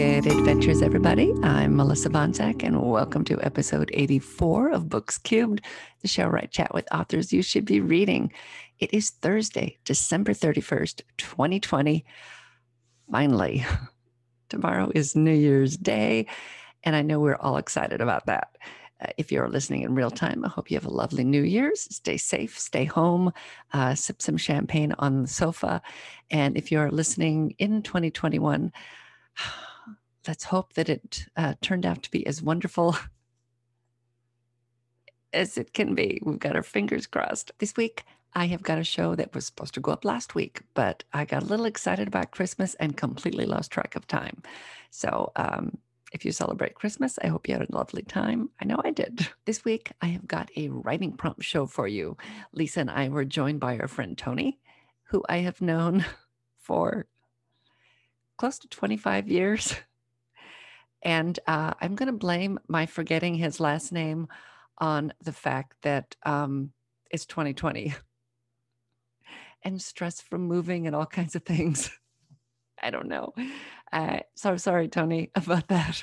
Good adventures, everybody. I'm Melissa Bonsack, and welcome to episode 84 of Books Cubed, the show where I chat with authors you should be reading. It is Thursday, December 31st, 2020. Finally, tomorrow is New Year's Day, and I know we're all excited about that. Uh, if you're listening in real time, I hope you have a lovely New Year's. Stay safe, stay home, uh, sip some champagne on the sofa. And if you're listening in 2021, let's hope that it uh, turned out to be as wonderful as it can be. We've got our fingers crossed. This week, I have got a show that was supposed to go up last week, but I got a little excited about Christmas and completely lost track of time. So, um, if you celebrate Christmas, I hope you had a lovely time. I know I did. This week, I have got a writing prompt show for you. Lisa and I were joined by our friend Tony, who I have known for close to 25 years. And uh, I'm going to blame my forgetting his last name on the fact that um, it's 2020 and stress from moving and all kinds of things. I don't know. Uh, so sorry, Tony, about that.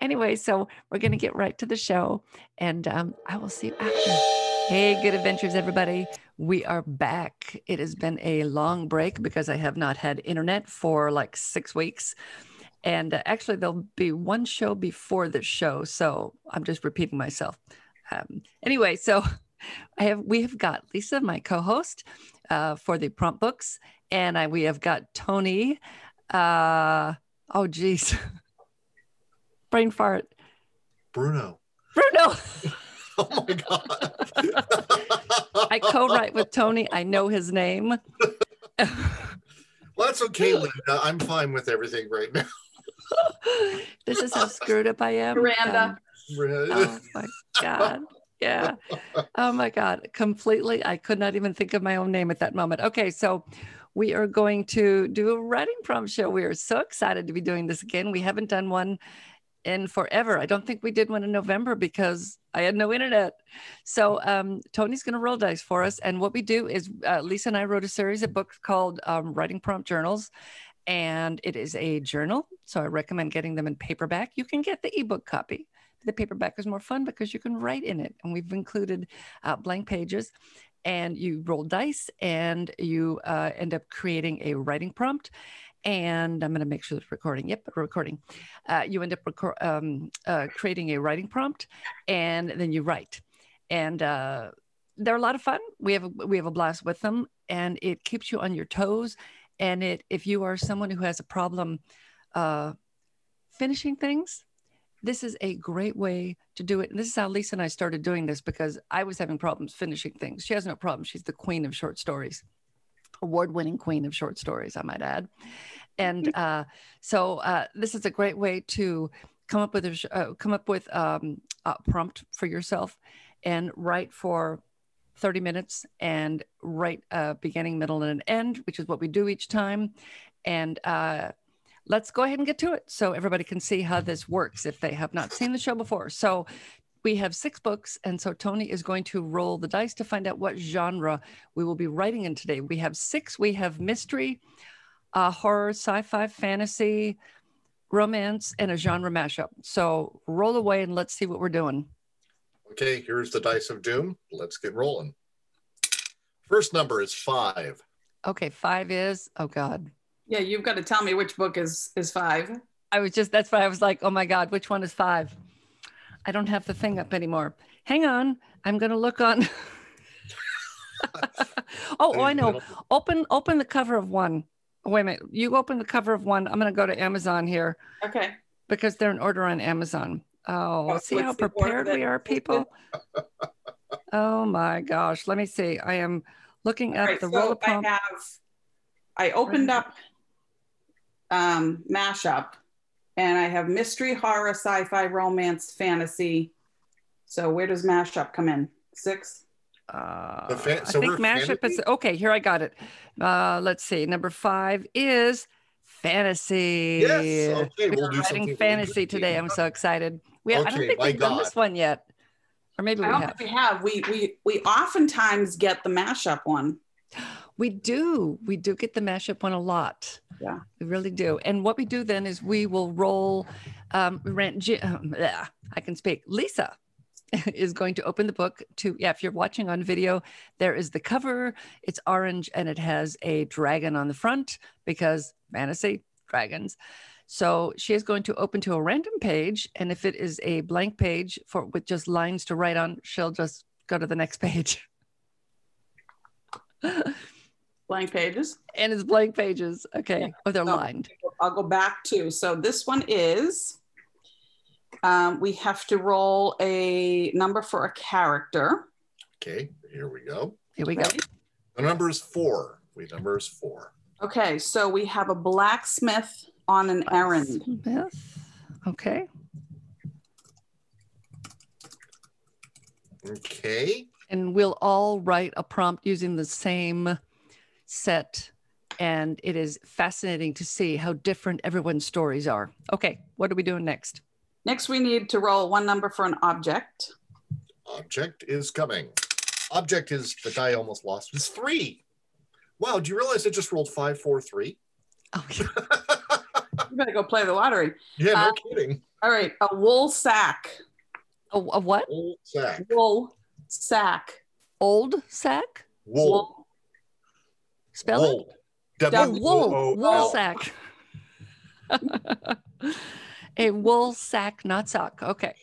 anyway, so we're going to get right to the show and um, I will see you after. Hey, good adventures, everybody. We are back. It has been a long break because I have not had internet for like six weeks. And uh, actually, there'll be one show before this show. So I'm just repeating myself. Um, anyway, so I have we have got Lisa, my co-host uh, for the prompt books, and I, we have got Tony. Uh, oh, geez, brain fart. Bruno. Bruno. oh my god. I co-write with Tony. I know his name. well, that's okay, Linda. I'm fine with everything right now. this is how screwed up I am. Miranda. Um, oh my god. Yeah. Oh my god. Completely. I could not even think of my own name at that moment. Okay, so we are going to do a writing prompt show. We are so excited to be doing this again. We haven't done one in forever. I don't think we did one in November because I had no internet. So um, Tony's going to roll dice for us. And what we do is uh, Lisa and I wrote a series of books called um, Writing Prompt Journals. And it is a journal. So I recommend getting them in paperback. You can get the ebook copy. The paperback is more fun because you can write in it. And we've included uh, blank pages and you roll dice and you uh, end up creating a writing prompt and I'm going to make sure it's recording. Yep, recording. Uh, you end up um, uh, creating a writing prompt, and then you write. And uh, they're a lot of fun. We have a, we have a blast with them, and it keeps you on your toes. And it if you are someone who has a problem uh, finishing things, this is a great way to do it. And this is how Lisa and I started doing this because I was having problems finishing things. She has no problem. She's the queen of short stories award winning queen of short stories, I might add. And uh, so uh, this is a great way to come up with a, uh, come up with um, a prompt for yourself and write for 30 minutes and write a beginning, middle, and an end, which is what we do each time. And uh, let's go ahead and get to it so everybody can see how this works if they have not seen the show before. So we have six books, and so Tony is going to roll the dice to find out what genre we will be writing in today. We have six. We have mystery, uh, horror, sci-fi, fantasy, romance, and a genre mashup. So roll away and let's see what we're doing. Okay, here's the dice of doom. Let's get rolling. First number is five. Okay, five is oh god. Yeah, you've got to tell me which book is is five. I was just that's why I was like, oh my god, which one is five? I don't have the thing up anymore. Hang on. I'm going to look on. oh, oh, I know. Open open the cover of one. Wait a minute. You open the cover of one. I'm going to go to Amazon here. Okay. Because they're in order on Amazon. Oh, oh see how prepared we are, people. oh my gosh. Let me see. I am looking at right, the so roller pump. I have. I opened up um, mashup and I have mystery, horror, sci-fi, romance, fantasy. So where does mashup come in? Six. Uh, fa- so I think mashup fantasy? is okay. Here I got it. Uh, let's see. Number five is fantasy. Yes. Okay. We're we'll writing fantasy today. I'm so excited. We okay, I don't think we've God. done this one yet, or maybe we I don't have. Think we have. We we we oftentimes get the mashup one. We do. We do get the mashup one a lot. Yeah. We really do. And what we do then is we will roll. Um, rant, Ji- um, yeah, I can speak. Lisa is going to open the book to, yeah, if you're watching on video, there is the cover. It's orange and it has a dragon on the front because fantasy dragons. So she is going to open to a random page. And if it is a blank page for with just lines to write on, she'll just go to the next page. Blank pages. and it's blank pages. Okay. Yeah. Oh, they're So- lined. I'll go back to. So this one is. Um, we have to roll a number for a character. Okay, here we go. Here we go. The number is four. We number is four. Okay, so we have a blacksmith on an errand. Smith. Okay. Okay. And we'll all write a prompt using the same set. And it is fascinating to see how different everyone's stories are. Okay. What are we doing next? Next, we need to roll one number for an object. Object is coming. Object is the die I almost lost. It's three. Wow, do you realize it just rolled five, four, three? Oh, You better go play the lottery. Yeah, no Uh, kidding. All right, a wool sack. a, a what? Old sack. Wool sack. Old sack? Wool. Spell it? Wool. W wool. O O Wool sack. a wool sack, not sock. Okay.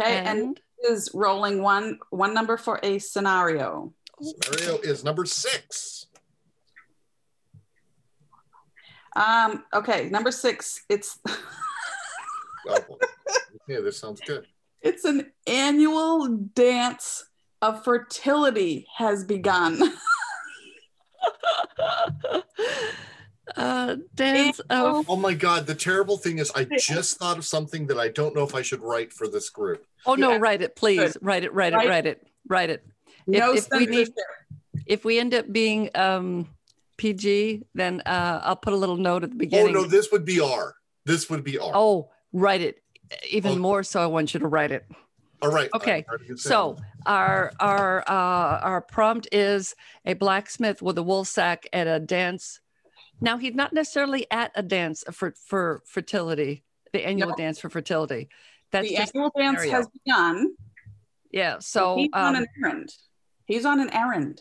Okay, and, And is rolling one one number for a scenario. Scenario is number six. Um, okay, number six. It's Oh, yeah, this sounds good. it's an annual dance of fertility has begun. uh, dance of. Oh my God, the terrible thing is I just thought of something that I don't know if I should write for this group. Oh no, Yeah. write it, please. Write it, write it, Write- write it, write it. If- no if we need- If we end up being um, PG, then uh, I'll put a little note at the beginning. Oh no, this would be R. This would be R. Oh, write it. Even Oh. more so, I want you to write it. All right. Okay, I'm ready to So our our uh, our prompt is a blacksmith with a wool sack at a dance. Now he's not necessarily at a dance for for fertility, the annual No. dance for fertility. That's the just annual dance scenario. has begun. yeah. So he's on um, an errand. He's on an errand.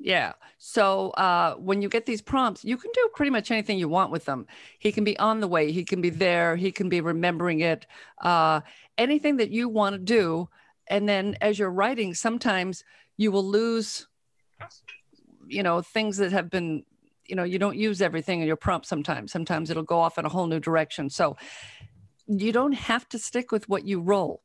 Yeah. So uh, when you get these prompts, you can do pretty much anything you want with them. He can be on the way, he can be there, he can be remembering it, uh, anything that you want to do. And then as you're writing, sometimes you will lose, you know, things that have been, you know, you don't use everything in your prompt sometimes. Sometimes it'll go off in a whole new direction. So you don't have to stick with what you roll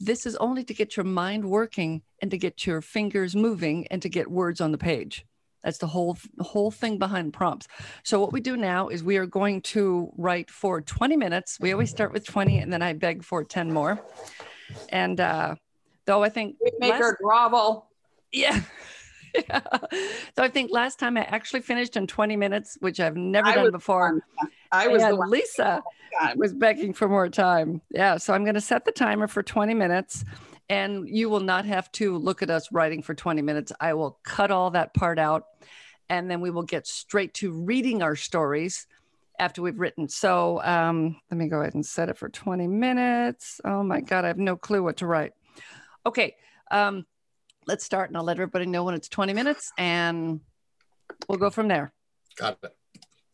this is only to get your mind working and to get your fingers moving and to get words on the page. That's the whole whole thing behind prompts. So what we do now is we are going to write for 20 minutes. We always start with 20 and then I beg for 10 more. And uh though I think We make last- her grovel. yeah. yeah. So I think last time I actually finished in 20 minutes, which I've never I done before. I was and. Lisa was begging for more time. Yeah. So I'm going to set the timer for 20 minutes and you will not have to look at us writing for 20 minutes. I will cut all that part out and then we will get straight to reading our stories after we've written. So um, let me go ahead and set it for 20 minutes. Oh my God, I have no clue what to write. Okay. Um, let's start and I'll let everybody know when it's 20 minutes and we'll go from there. Got it.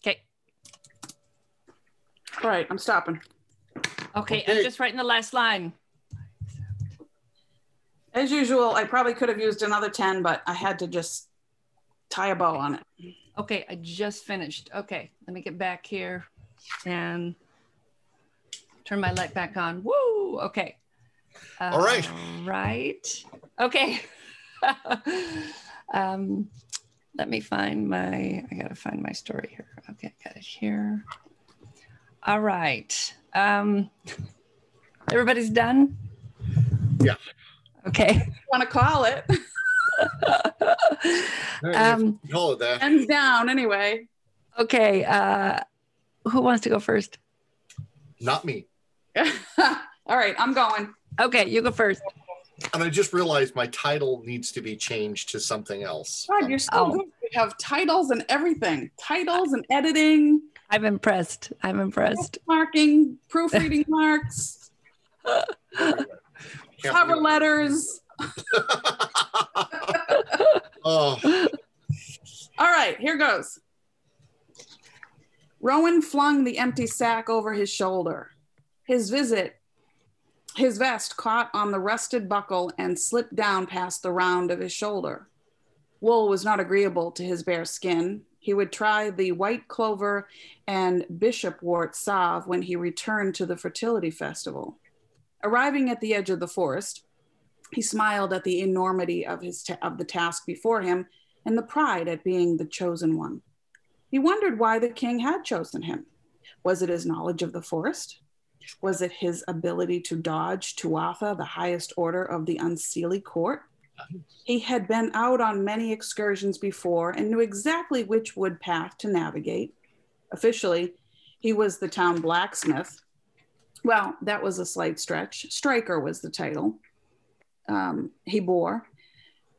Okay. All right, I'm stopping. Okay. Okay. I'm just writing the last line. As usual, I probably could have used another 10, but I had to just tie a bow on it. Okay, I just finished. Okay, let me get back here and turn my light back on. Woo! Okay. All right. Right. Okay. um, let me find my. I gotta find my story here. Okay, got it here. All right. Um, everybody's done. Yeah. Okay. Want to call it? um, Call it that. Ends down anyway. okay. Uh, who wants to go first? Not me. All right, I'm going. Okay, you go first. And I just realized my title needs to be changed to something else. God, you're so Oh. good. You have titles and everything. Titles and editing, I'm impressed. I'm impressed. marking, proofreading marks, Can't cover letters. oh, All right, here goes. Rowan flung the empty sack over his shoulder. His visit, his vest caught on the rusted buckle and slipped down past the round of his shoulder. Wool was not agreeable to his bare skin. He would try the white clover and bishop bishopwort salve when he returned to the fertility festival. Arriving at the edge of the forest, he smiled at the enormity of his ta- of the task before him and the pride at being the chosen one. He wondered why the king had chosen him. Was it his knowledge of the forest? Was it his ability to dodge Tuatha, the highest order of the unseelie court? He had been out on many excursions before and knew exactly which wood path to navigate. Officially, he was the town blacksmith. Well, that was a slight stretch. Striker was the title um, he bore.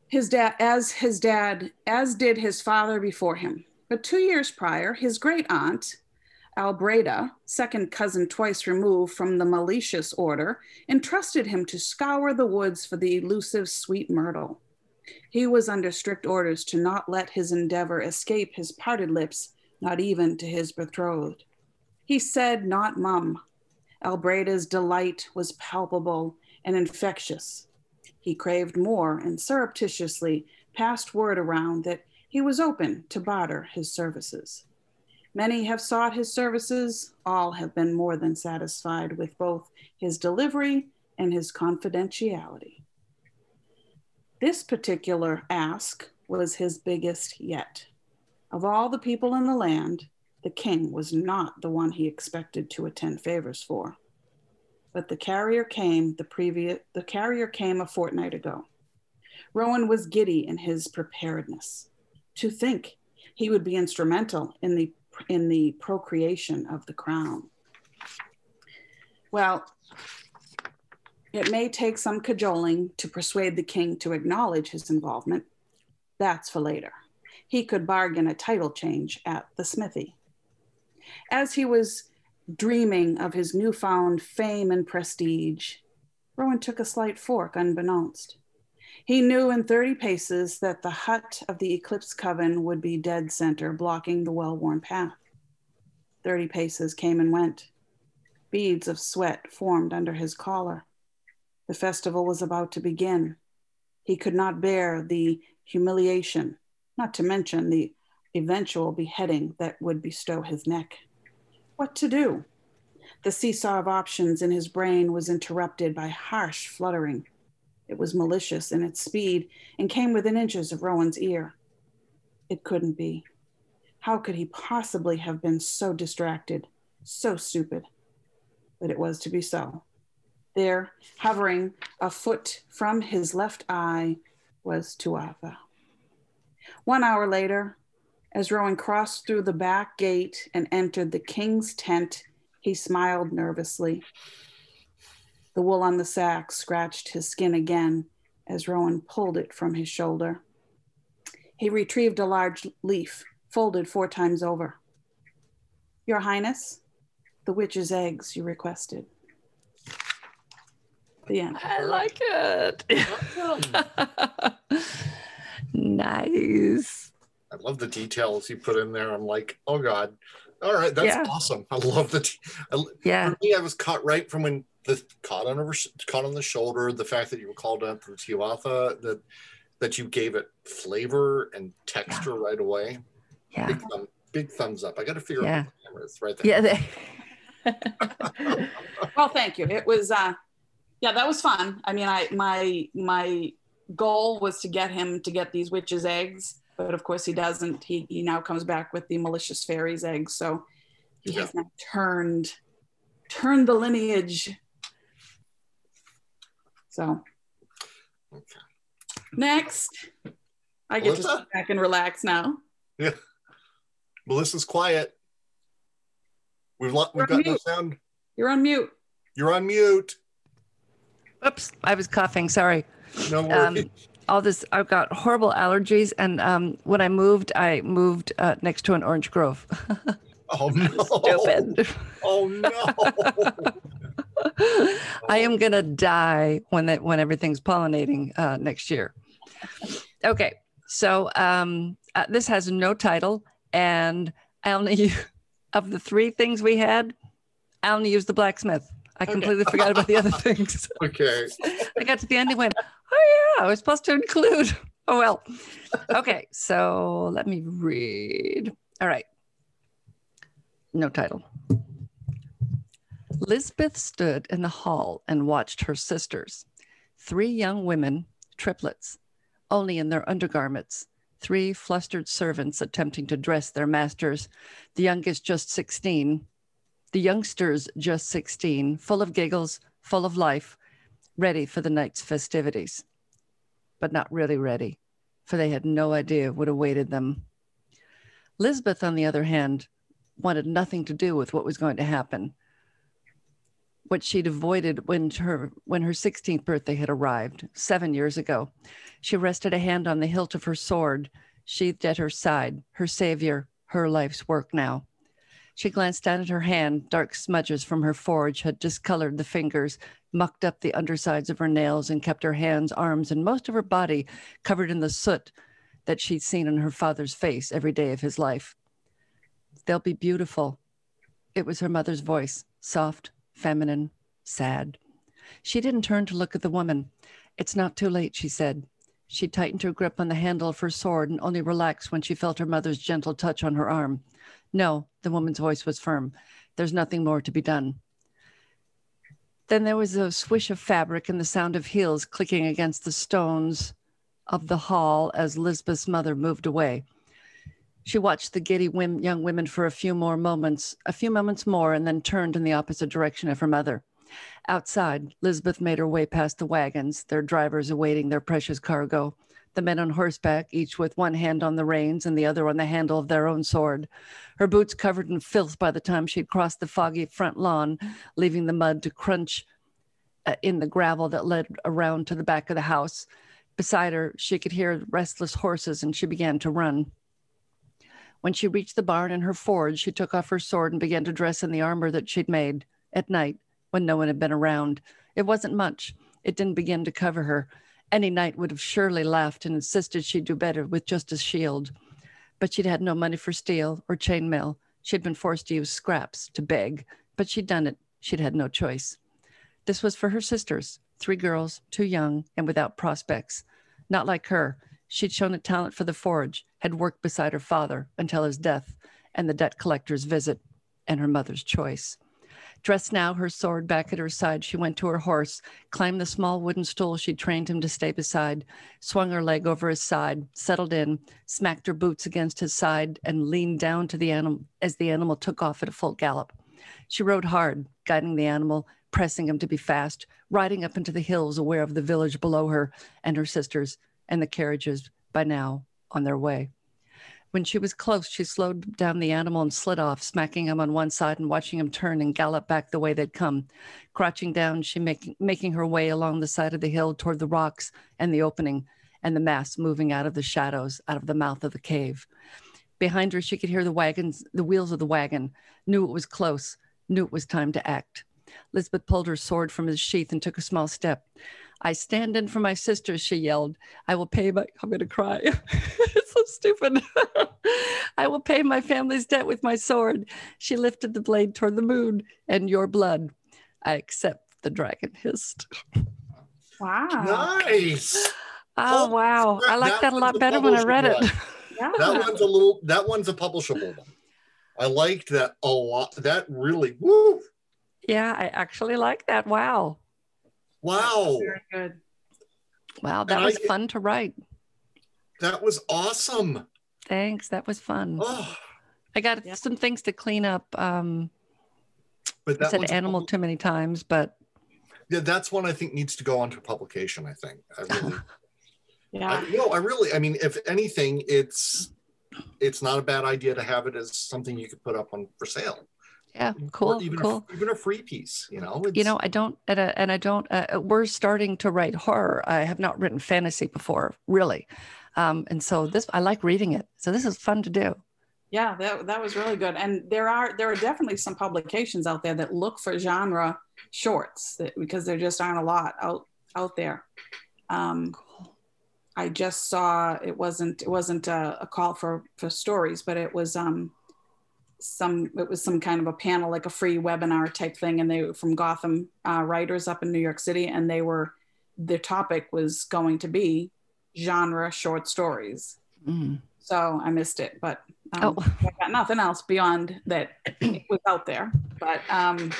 His dad as his dad as did his father before him. But two years prior his great aunt albreda second cousin twice removed from the malicious order entrusted him to scour the woods for the elusive sweet myrtle. He was under strict orders to not let his endeavor escape his parted lips not even to his betrothed. He said not mum albreda's delight was palpable and infectious he craved more and surreptitiously passed word around that he was open to barter his services. Many have sought his services, all have been more than satisfied with both his delivery and his confidentiality. This particular ask was his biggest yet. Of all the people in the land, the king was not the one he expected to attend favors for but the carrier came the previous the carrier came a fortnight ago. Rowan was giddy in his preparedness. To think he would be instrumental in the in the procreation of the crown. Well, it may take some cajoling to persuade the king to acknowledge his involvement. That's for later. He could bargain a title change at the smithy. As he was dreaming of his newfound fame and prestige, Rowan took a slight fork unbeknownst. He knew in 30 paces that the hut of the Eclipse Coven would be dead center, blocking the well worn path. 30 paces came and went. Beads of sweat formed under his collar. The festival was about to begin. He could not bear the humiliation, not to mention the eventual beheading that would bestow his neck. What to do? The seesaw of options in his brain was interrupted by harsh fluttering. It was malicious in its speed and came within inches of Rowan's ear. It couldn't be. How could he possibly have been so distracted, so stupid? But it was to be so. There, hovering a foot from his left eye, was Tuatha. One hour later, as Rowan crossed through the back gate and entered the king's tent, he smiled nervously. The wool on the sack scratched his skin again as Rowan pulled it from his shoulder. He retrieved a large leaf, folded four times over. Your Highness, the witch's eggs you requested. The end. I like it. Nice. I love the details you put in there. I'm like, oh god. All right, that's Yeah. awesome. I love the. T- I, Yeah. for me, I was caught right from when the caught on over, caught on the shoulder. The fact that you were called up from Tuatha, that that you gave it flavor and texture right away. Yeah. Big thumb, big thumbs up. I got to figure Yeah. out the camera is right there. Yeah. They, Well, thank you. It was uh yeah, that was fun. I mean, I my my goal was to get him to get these witches eggs, but of course he doesn't. He he now comes back with the malicious fairy's egg. So he has now turned turned the lineage. So Okay. next I get to sit back and relax now. Yeah. Melissa's quiet. We've lo- we've You're on got no sound. You're on mute. You're on mute. Oops, I was coughing. Sorry. No Um, worries. All this, I've got horrible allergies. And um, when I moved, I moved uh, next to an orange grove. oh no. Stupid. Oh no. I am gonna die when that when everything's pollinating uh, next year. Okay, so um, uh, this has no title, and I only of the three things we had, I only used the blacksmith. I Okay. completely forgot about the other things. okay. I got to the end and went, oh yeah, I was supposed to include. Oh well. Okay, so let me read. All right. No title. Lisbeth stood in the hall and watched her sisters, three young women, triplets, only in their undergarments, three flustered servants attempting to dress their masters, the youngest just 16, the youngsters just 16, full of giggles, full of life, ready for the night's festivities, but not really ready, for they had no idea what awaited them. Lisbeth, on the other hand, wanted nothing to do with what was going to happen. What she'd avoided when her when her 16th birthday had arrived seven years ago. She rested a hand on the hilt of her sword, sheathed at her side, her savior, her life's work now. She glanced down at her hand. Dark smudges from her forge had discolored the fingers, mucked up the undersides of her nails, and kept her hands, arms, and most of her body covered in the soot that she'd seen on her father's face every day of his life. They'll be beautiful. It was her mother's voice, soft, feminine, sad. She didn't turn to look at the woman. It's not too late, she said. She tightened her grip on the handle of her sword and only relaxed when she felt her mother's gentle touch on her arm. No, the woman's voice was firm. There's nothing more to be done. Then there was a swish of fabric and the sound of heels clicking against the stones of the hall as Lisbeth's mother moved away. She watched the giddy young women for a few more moments, a few moments more, and then turned in the opposite direction of her mother. Outside, Lisbeth made her way past the wagons, their drivers awaiting their precious cargo. The men on horseback, each with one hand on the reins and the other on the handle of their own sword. Her boots covered in filth by the time she'd crossed the foggy front lawn, leaving the mud to crunch uh, in the gravel that led around to the back of the house. Beside her, she could hear restless horses and she began to run. When she reached the barn and her forge, she took off her sword and began to dress in the armor that she'd made at night when no one had been around. It wasn't much. It didn't begin to cover her. Any knight would have surely laughed and insisted she'd do better with just a shield. But she'd had no money for steel or chainmail. She'd been forced to use scraps to beg, but she'd done it. She'd had no choice. This was for her sisters, three girls, too young and without prospects. Not like her. She'd shown a talent for the forge, had worked beside her father until his death and the debt collector's visit and her mother's choice. Dressed now, her sword back at her side, she went to her horse, climbed the small wooden stool she'd trained him to stay beside, swung her leg over his side, settled in, smacked her boots against his side, and leaned down to the animal as the animal took off at a full gallop. She rode hard, guiding the animal, pressing him to be fast, riding up into the hills, aware of the village below her and her sisters and the carriages by now on their way. When she was close, she slowed down the animal and slid off, smacking him on one side and watching him turn and gallop back the way they'd come. Crouching down, she making making her way along the side of the hill toward the rocks and the opening, and the mass moving out of the shadows, out of the mouth of the cave. Behind her, she could hear the wagons, the wheels of the wagon, knew it was close, knew it was time to act. Lisbeth pulled her sword from his sheath and took a small step. I stand in for my sisters, she yelled. I will pay my, I'm going to cry. it's so stupid. I will pay my family's debt with my sword. She lifted the blade toward the moon and your blood. I accept, the dragon hissed. Wow. Nice. Oh, Oh, wow. I crap, like that that a lot better when I read it. Yeah. That one's a little. That one's a publishable one. I liked that a lot. That really. Woo! Yeah, I actually like that. Wow. Wow. Very good. Wow. That And was get- fun to write. That was awesome. Thanks. That was fun. Oh, I got Yeah. some things to clean up. Um, but I said animal pub- too many times, but yeah, that's one I think needs to go onto publication. I think. I really. Yeah. I, no, I really. I mean, if anything, it's it's not a bad idea to have it as something you could put up on for sale. Yeah, cool, even cool. A, even a free piece. You know, you know i don't and, uh, and i don't uh, we're starting to write horror i have not written fantasy before really um, and so this i like reading it so this is fun to do Yeah, that, that was really good. And there are there are definitely some publications out there that look for genre shorts that, because there just aren't a lot out out there. Um, cool I just saw it wasn't it wasn't a, a call for for stories, but it was um some it was some kind of a panel like a free webinar type thing, and they were from Gotham uh, writers up in New York City, and they were their topic was going to be genre short stories. Mm. So I missed it, but um, Oh. I got nothing else beyond that it was out there. But um,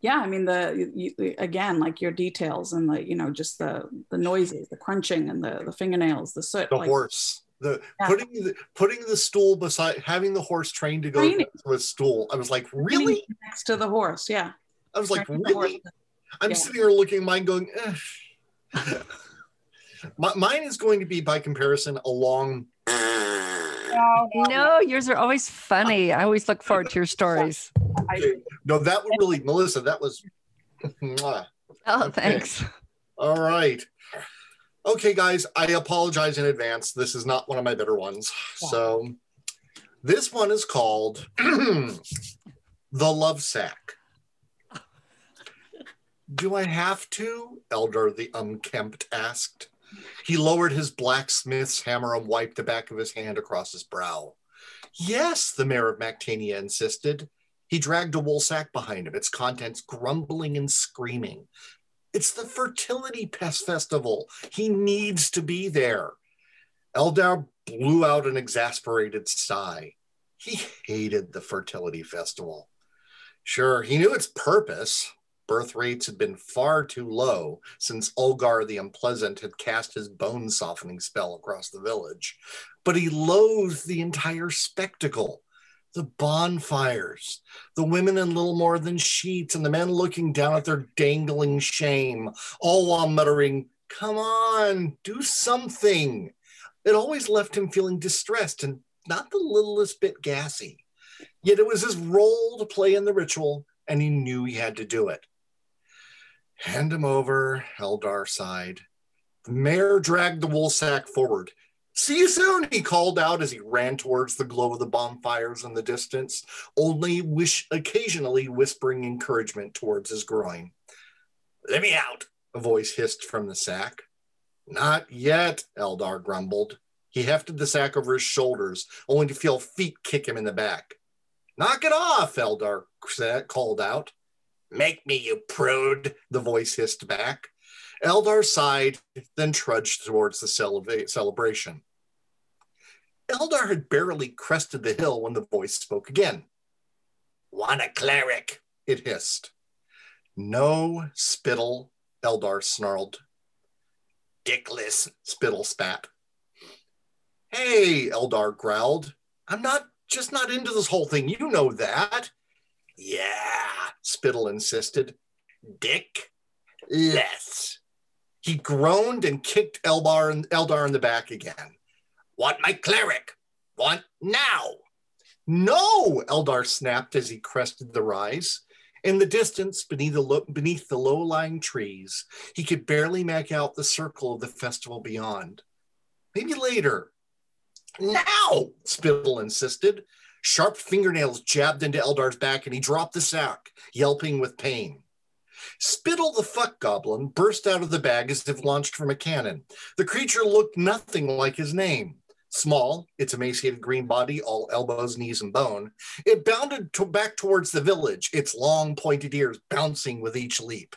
yeah, I mean the you, again like your details and the you know just the the noises, the crunching and the the fingernails, the soot. the like, horse. The Yeah. putting the putting the stool beside having the horse trained to go Training. to a stool. I was like, sitting really? next to the horse? Yeah, I was like, Training really? I'm Yeah. sitting here looking at mine going, eh. My, mine is going to be by comparison a long. no yours are always funny i always look forward to your stories I, No, that was really Melissa. That was. Oh Okay. thanks All right. Okay, guys, I apologize in advance. This is not one of my better ones. So, this one is called The Love Sack. Do I have to? Eldar the unkempt asked. He lowered his blacksmith's hammer and wiped the back of his hand across his brow. Yes, the mayor of Mactania insisted. He dragged a wool sack behind him, its contents grumbling and screaming. It's the fertility pest festival. He needs to be there. Eldar blew out an exasperated sigh. He hated the fertility festival. Sure, he knew its purpose. Birth rates had been far too low since Ulgar the Unpleasant had cast his bone softening spell across the village. But he loathed the entire spectacle the bonfires, the women in little more than sheets, and the men looking down at their dangling shame, all while muttering, Come on, do something. It always left him feeling distressed and not the littlest bit gassy. Yet it was his role to play in the ritual, and he knew he had to do it. Hand him over, Eldar sighed. The mayor dragged the wool sack forward. See you soon, he called out as he ran towards the glow of the bonfires in the distance, only wish occasionally whispering encouragement towards his groin. Let me out, a voice hissed from the sack. Not yet, Eldar grumbled. He hefted the sack over his shoulders, only to feel feet kick him in the back. Knock it off, Eldar called out. Make me, you prude, the voice hissed back. Eldar sighed, then trudged towards the celebra- celebration. Eldar had barely crested the hill when the voice spoke again. Want a cleric? It hissed. No, Spittle, Eldar snarled. Dickless, Spittle spat. Hey, Eldar growled. I'm not just not into this whole thing. You know that. Yeah, Spittle insisted. Dick, less. He groaned and kicked Eldar in, Eldar in the back again. Want my cleric? Want now? No, Eldar snapped as he crested the rise. In the distance, beneath the, lo- beneath the low-lying trees, he could barely make out the circle of the festival beyond. Maybe later. Now, Spittle insisted. Sharp fingernails jabbed into Eldar's back and he dropped the sack, yelping with pain. Spittle the fuck goblin burst out of the bag as if launched from a cannon. The creature looked nothing like his name. Small, its emaciated green body all elbows, knees, and bone, it bounded to back towards the village, its long pointed ears bouncing with each leap.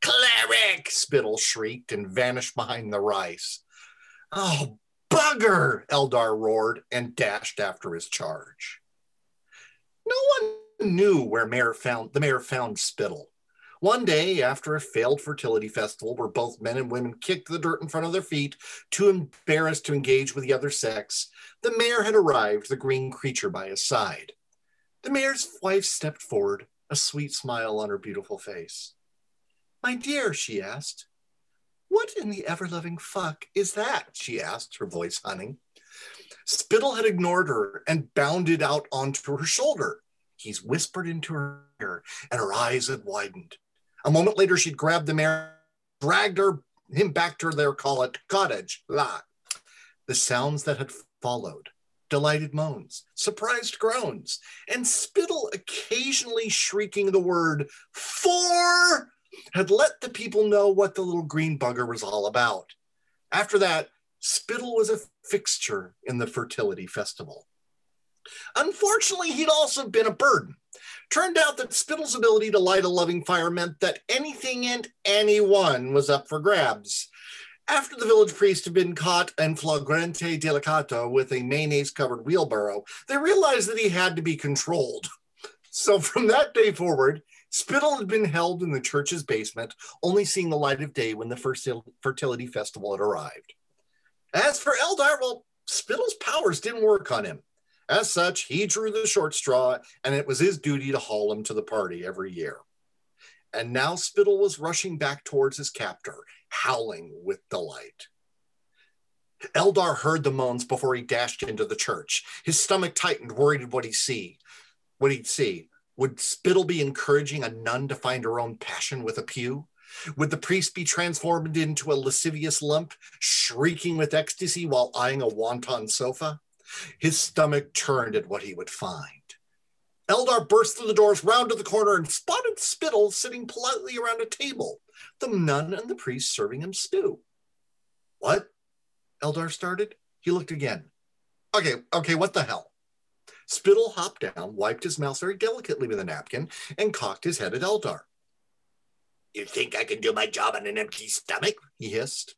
Cleric! Spittle shrieked and vanished behind the rice. Oh, bugger! Eldar roared and dashed after his charge. No one knew where mayor found the mayor found Spittle. One day, after a failed fertility festival where both men and women kicked the dirt in front of their feet, too embarrassed to engage with the other sex, the mayor had arrived, the green creature by his side. The mayor's wife stepped forward, a sweet smile on her beautiful face. My dear, she asked. What in the ever loving fuck is that? she asked, her voice hunting. Spittle had ignored her and bounded out onto her shoulder. He's whispered into her ear, and her eyes had widened. A moment later, she'd grabbed the mare, dragged her him back to their cottage. La. The sounds that had followed delighted moans, surprised groans, and Spittle occasionally shrieking the word for had let the people know what the little green bugger was all about. After that, Spittle was a fixture in the fertility festival. Unfortunately, he'd also been a burden. Turned out that Spittle's ability to light a loving fire meant that anything and anyone was up for grabs. After the village priest had been caught in flagrante delicato with a mayonnaise covered wheelbarrow, they realized that he had to be controlled. So from that day forward, Spittle had been held in the church's basement, only seeing the light of day when the first fertility festival had arrived. As for Eldar, well, Spittle's powers didn't work on him. As such, he drew the short straw, and it was his duty to haul him to the party every year. And now Spittle was rushing back towards his captor, howling with delight. Eldar heard the moans before he dashed into the church. His stomach tightened, worried what he'd see. What he'd see. Would Spittle be encouraging a nun to find her own passion with a pew? Would the priest be transformed into a lascivious lump, shrieking with ecstasy while eyeing a wonton sofa? His stomach turned at what he would find. Eldar burst through the doors, rounded the corner, and spotted Spittle sitting politely around a table, the nun and the priest serving him stew. What? Eldar started. He looked again. Okay, okay, what the hell? Spittle hopped down, wiped his mouth very delicately with a napkin, and cocked his head at Eldar. You think I can do my job on an empty stomach? he hissed.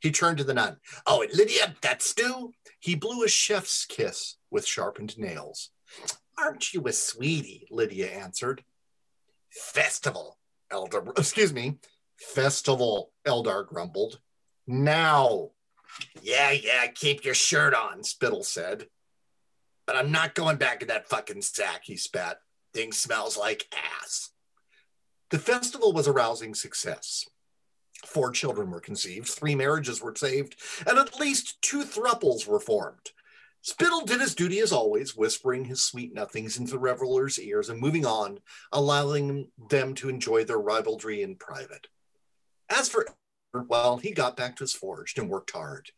He turned to the nun. Oh, and Lydia, that stew? He blew a chef's kiss with sharpened nails. Aren't you a sweetie? Lydia answered. Festival, Eldar, excuse me, festival, Eldar grumbled. Now. Yeah, yeah, keep your shirt on, Spittle said. But I'm not going back in that fucking sack, he spat. Thing smells like ass. The festival was a rousing success. Four children were conceived, three marriages were saved, and at least two thruples were formed. Spittle did his duty as always, whispering his sweet nothings into the revelers' ears and moving on, allowing them to enjoy their ribaldry in private. As for well, he got back to his forge and worked hard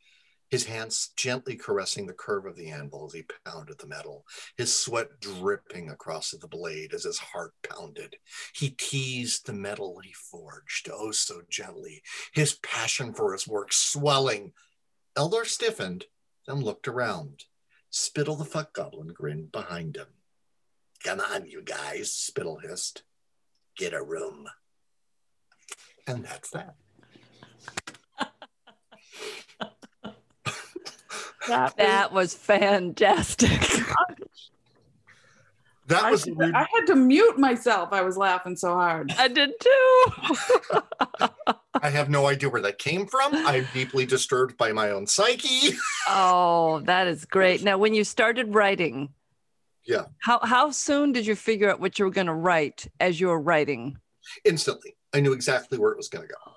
his hands gently caressing the curve of the anvil as he pounded the metal, his sweat dripping across the blade as his heart pounded. He teased the metal he forged, oh so gently, his passion for his work swelling. Eldar stiffened, then looked around. Spittle the fuck goblin grinned behind him. Come on, you guys, Spittle hissed. Get a room. And that's that. That, that was fantastic. that was. I, I, had to mute myself. I was laughing so hard. I did too. I have no idea where that came from. I'm deeply disturbed by my own psyche. oh, that is great. Now, when you started writing, yeah, how how soon did you figure out what you were going to write as you were writing? Instantly, I knew exactly where it was going to go.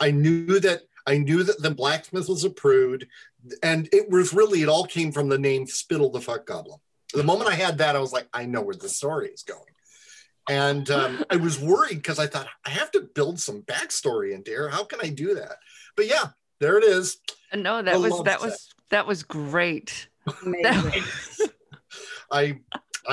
I knew that I knew that the blacksmith was a prude, and it was really it all came from the name Spittle the Fuck Goblin. The moment I had that, I was like, I know where the story is going. And um, I was worried because I thought I have to build some backstory into here. How can I do that? But yeah, there it is. No, that was that set. was that was great. I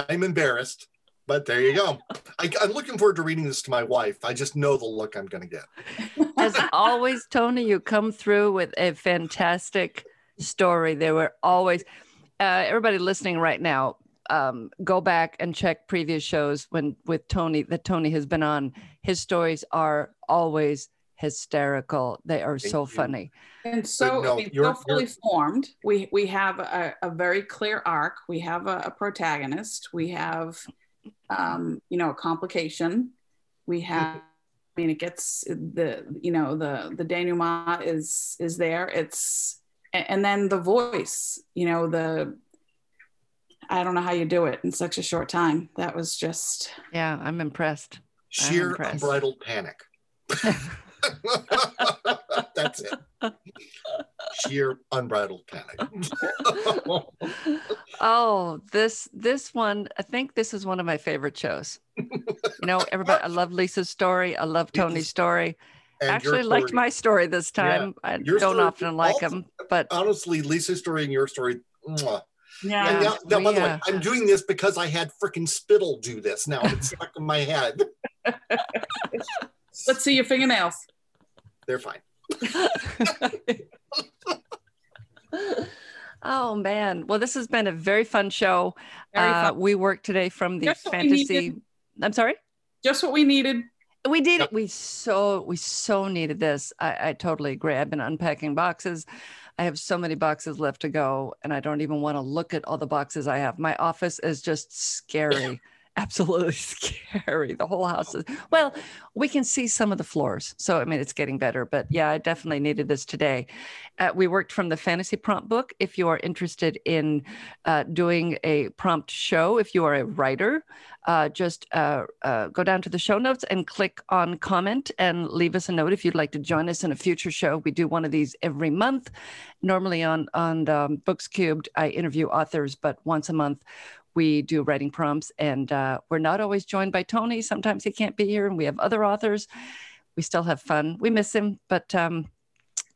I'm embarrassed but there you go. I, am looking forward to reading this to my wife. I just know the look I'm going to get. As always, Tony, you come through with a fantastic story. There were always, uh, everybody listening right now, um, go back and check previous shows when with Tony that Tony has been on. His stories are always hysterical. They are Thank so you. funny. And so, no, so fully formed. We we have a, a, very clear arc. We have a, a protagonist. We have um, you know, a complication. We have, I mean, it gets the, you know, the the denouement is is there. It's and then the voice, you know, the I don't know how you do it in such a short time. That was just yeah, I'm impressed. Sheer I'm impressed. unbridled panic. That's it. Sheer unbridled panic. Oh, this this one, I think this is one of my favorite shows. You know, everybody I love Lisa's story. I love Tony's story. And Actually your liked my story this Yeah, time. I your don't story often like also- them, but honestly, Lisa's story and your story. mwah. Yeah. And now, now, by the way, I'm doing this because I had freaking spittle do this. Now it's stuck in my head. Let's see your fingernails. They're fine. oh man. Well, this has been a very fun show. Very Uh, we worked today from the Just fantasy. I'm sorry. Just what we needed. We did Yep. it. We so we so needed this. I, I totally agree. I've been unpacking boxes. I have so many boxes left to go, and I don't even want to look at all the boxes I have. My office is just scary. Absolutely scary. The whole house is well, we can see some of the floors. So I mean it's getting better. But yeah, I definitely needed this today. Uh, we worked from the fantasy prompt book. If you are interested in uh, doing a prompt show, if you are a writer, uh, just uh, uh, go down to the show notes and click on comment and leave us a note if you'd like to join us in a future show. We do one of these every month. Normally on on um, Books Cubed, I interview authors, but once a month we do writing prompts, and uh, we're not always joined by Tony. Sometimes he can't be here, and we have other authors. We still have fun. We miss him, but. Um,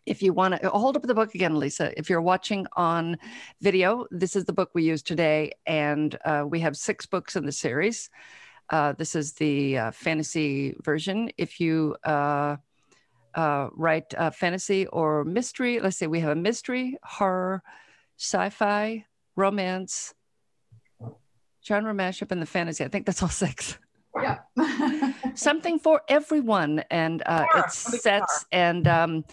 if you want to hold up the book again, Lisa, if you're watching on video, this is the book we use today. And uh, we have six books in the series. Uh, this is the uh, fantasy version. If you uh, uh, write uh, fantasy or mystery, let's say we have a mystery, horror, sci fi, romance, genre mashup, and the fantasy. I think that's all six. Yeah. something for everyone and uh, Sure, it's sets and um,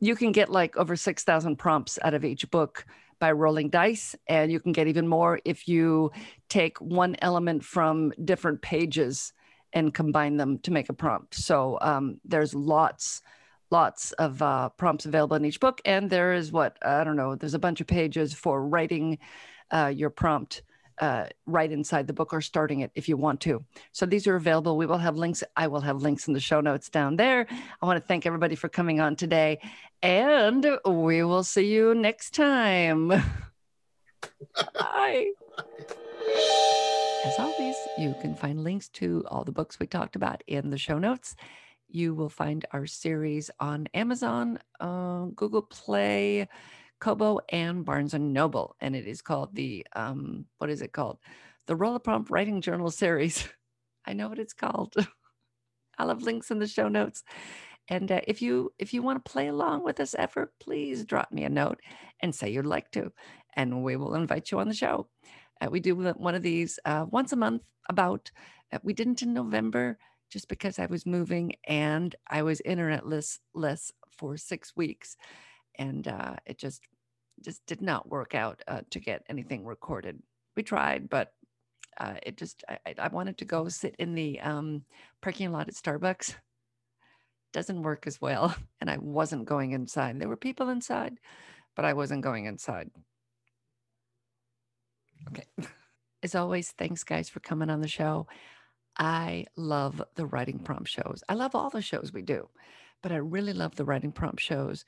you can get like over 6000 prompts out of each book by rolling dice and you can get even more if you take one element from different pages and combine them to make a prompt. So um, there's lots lots of uh, prompts available in each book and there is what i don't know there's a bunch of pages for writing uh, your prompt uh, right inside the book or starting it if you want to so these are available. We will have links. I will have links in the show notes down there. I want to thank everybody for coming on today, and we will see you next time. Bye. As always, you can find links to all the books we talked about in the show notes. You will find our series on Amazon, uh, Google Play, Kobo, and Barnes and Noble, and it is called the um, what is it called? The Roll Prompt Writing Journal series. I know what it's called. I'll have links in the show notes. And uh, if you if you want to play along with this effort, please drop me a note and say you'd like to, and we will invite you on the show. Uh, we do one of these uh, once a month. About uh, we didn't in November just because I was moving and I was internetless less for six weeks, and uh, it just just did not work out uh, to get anything recorded. We tried, but uh, it just I, I- wanted to go sit in the um, parking lot at Starbucks. Doesn't work as well, and I wasn't going inside. There were people inside, but I wasn't going inside. Okay. As always, thanks guys for coming on the show. I love the writing prompt shows. I love all the shows we do, but I really love the writing prompt shows.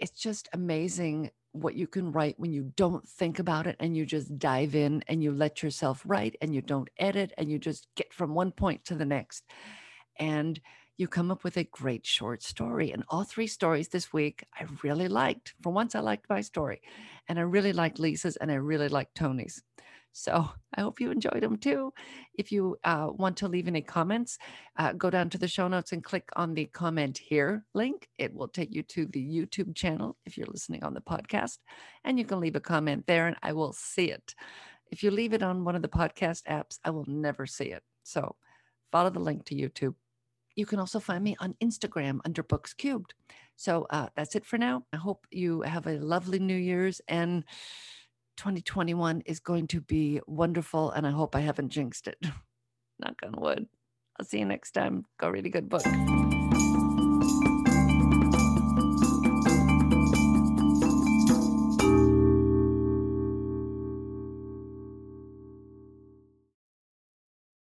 It's just amazing what you can write when you don't think about it and you just dive in and you let yourself write and you don't edit and you just get from one point to the next. And you come up with a great short story. And all three stories this week I really liked. For once, I liked my story. And I really liked Lisa's and I really liked Tony's. So I hope you enjoyed them too. If you uh, want to leave any comments, uh, go down to the show notes and click on the comment here link. It will take you to the YouTube channel if you're listening on the podcast, and you can leave a comment there and I will see it. If you leave it on one of the podcast apps, I will never see it. So follow the link to YouTube. You can also find me on Instagram under Books Cubed. So uh, that's it for now. I hope you have a lovely New Year's and 2021 is going to be wonderful. And I hope I haven't jinxed it. Knock on wood. I'll see you next time. Go read a good book.